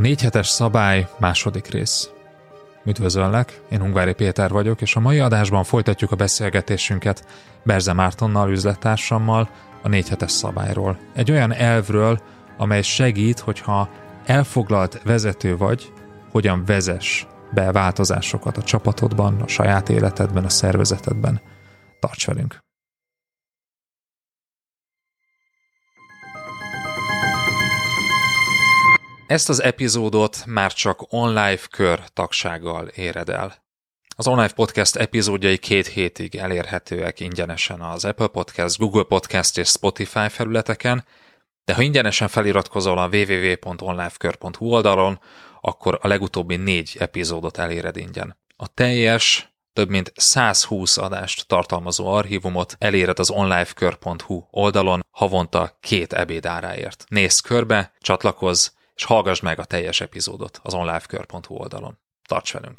A négy hetes szabály második rész. Üdvözöllek, én Ungvári Péter vagyok, és a mai adásban folytatjuk a beszélgetésünket Berze Mártonnal, üzlettársammal a négy hetes szabályról. Egy olyan elvről, amely segít, hogyha elfoglalt vezető vagy, hogyan vezes be változásokat a csapatodban, a saját életedben, a szervezetedben. Tarts velünk! Ezt az epizódot már csak online kör tagsággal éred el. Az online podcast epizódjai két hétig elérhetőek ingyenesen az Apple Podcast, Google Podcast és Spotify felületeken, de ha ingyenesen feliratkozol a www.onlifekör.hu oldalon, akkor a legutóbbi négy epizódot eléred ingyen. A teljes, több mint 120 adást tartalmazó archívumot eléred az onlifekör.hu oldalon havonta két ebédáráért. Nézz körbe, csatlakozz, és hallgass meg a teljes epizódot az onlifekör.hu oldalon. Tarts velünk!